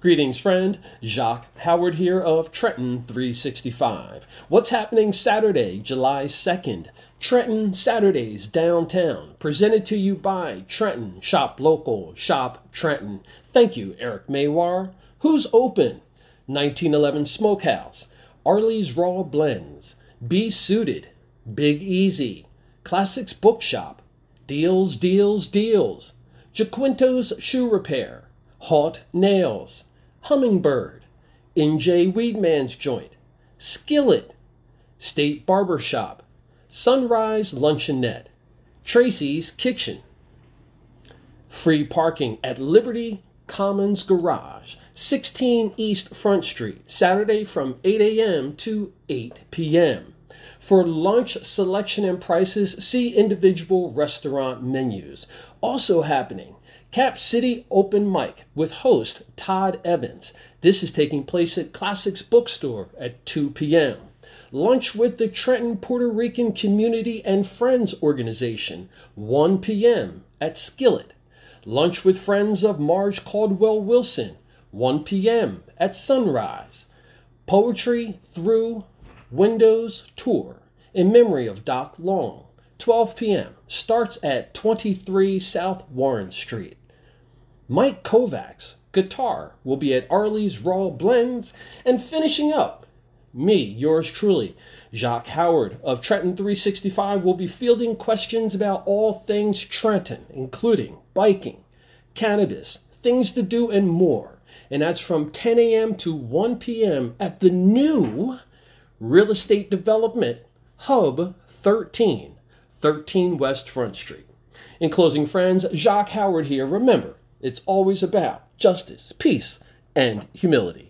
Greetings, friend. Jacque Howard here of Trenton 365. What's happening Saturday, July 2nd? Trenton Saturdays downtown, presented to you by Trenton Shop Local, Shop Trenton. Thank you, Eric Maywar. Who's open? 1911 Smokehouse, Arlie's Raw Blends, Be Suited, Big Easy, Classics Bookshop, Deals, Deals, Deals, Jaquinto's Shoe Repair, Hot Nails, Hummingbird, NJ Weedman's Joint, Skillet, State Barber Shop, Sunrise Luncheonette, Tracy's Kitchen. Free parking at Liberty Commons Garage, 16 East Front Street, Saturday from 8 a.m. to 8 p.m. For lunch selection and prices, see individual restaurant menus. Also happening, Cap City Open Mic with host Todd Evans. This is taking place at Classics Bookstore at 2 p.m. Lunch with the Trenton Puerto Rican Community and Friends Organization, 1 p.m. at Skillet. Lunch with friends of Marge Caldwell Wilson, 1 p.m. at Sunrise. Poetry Through Windows Tour in memory of Doc Long, 12 p.m. Starts at 23 South Warren Street. Mike Kovacs, guitar, will be at Arlie's Raw Blends. And finishing up, me, yours truly, Jacque Howard of Trenton 365, will be fielding questions about all things Trenton, including biking, cannabis, things to do, and more. And that's from 10 a.m. to 1 p.m. at the new Real Estate Development Hub 13, 13 West Front Street. In closing, friends, Jacque Howard here. Remember, it's always about justice, peace, and humility.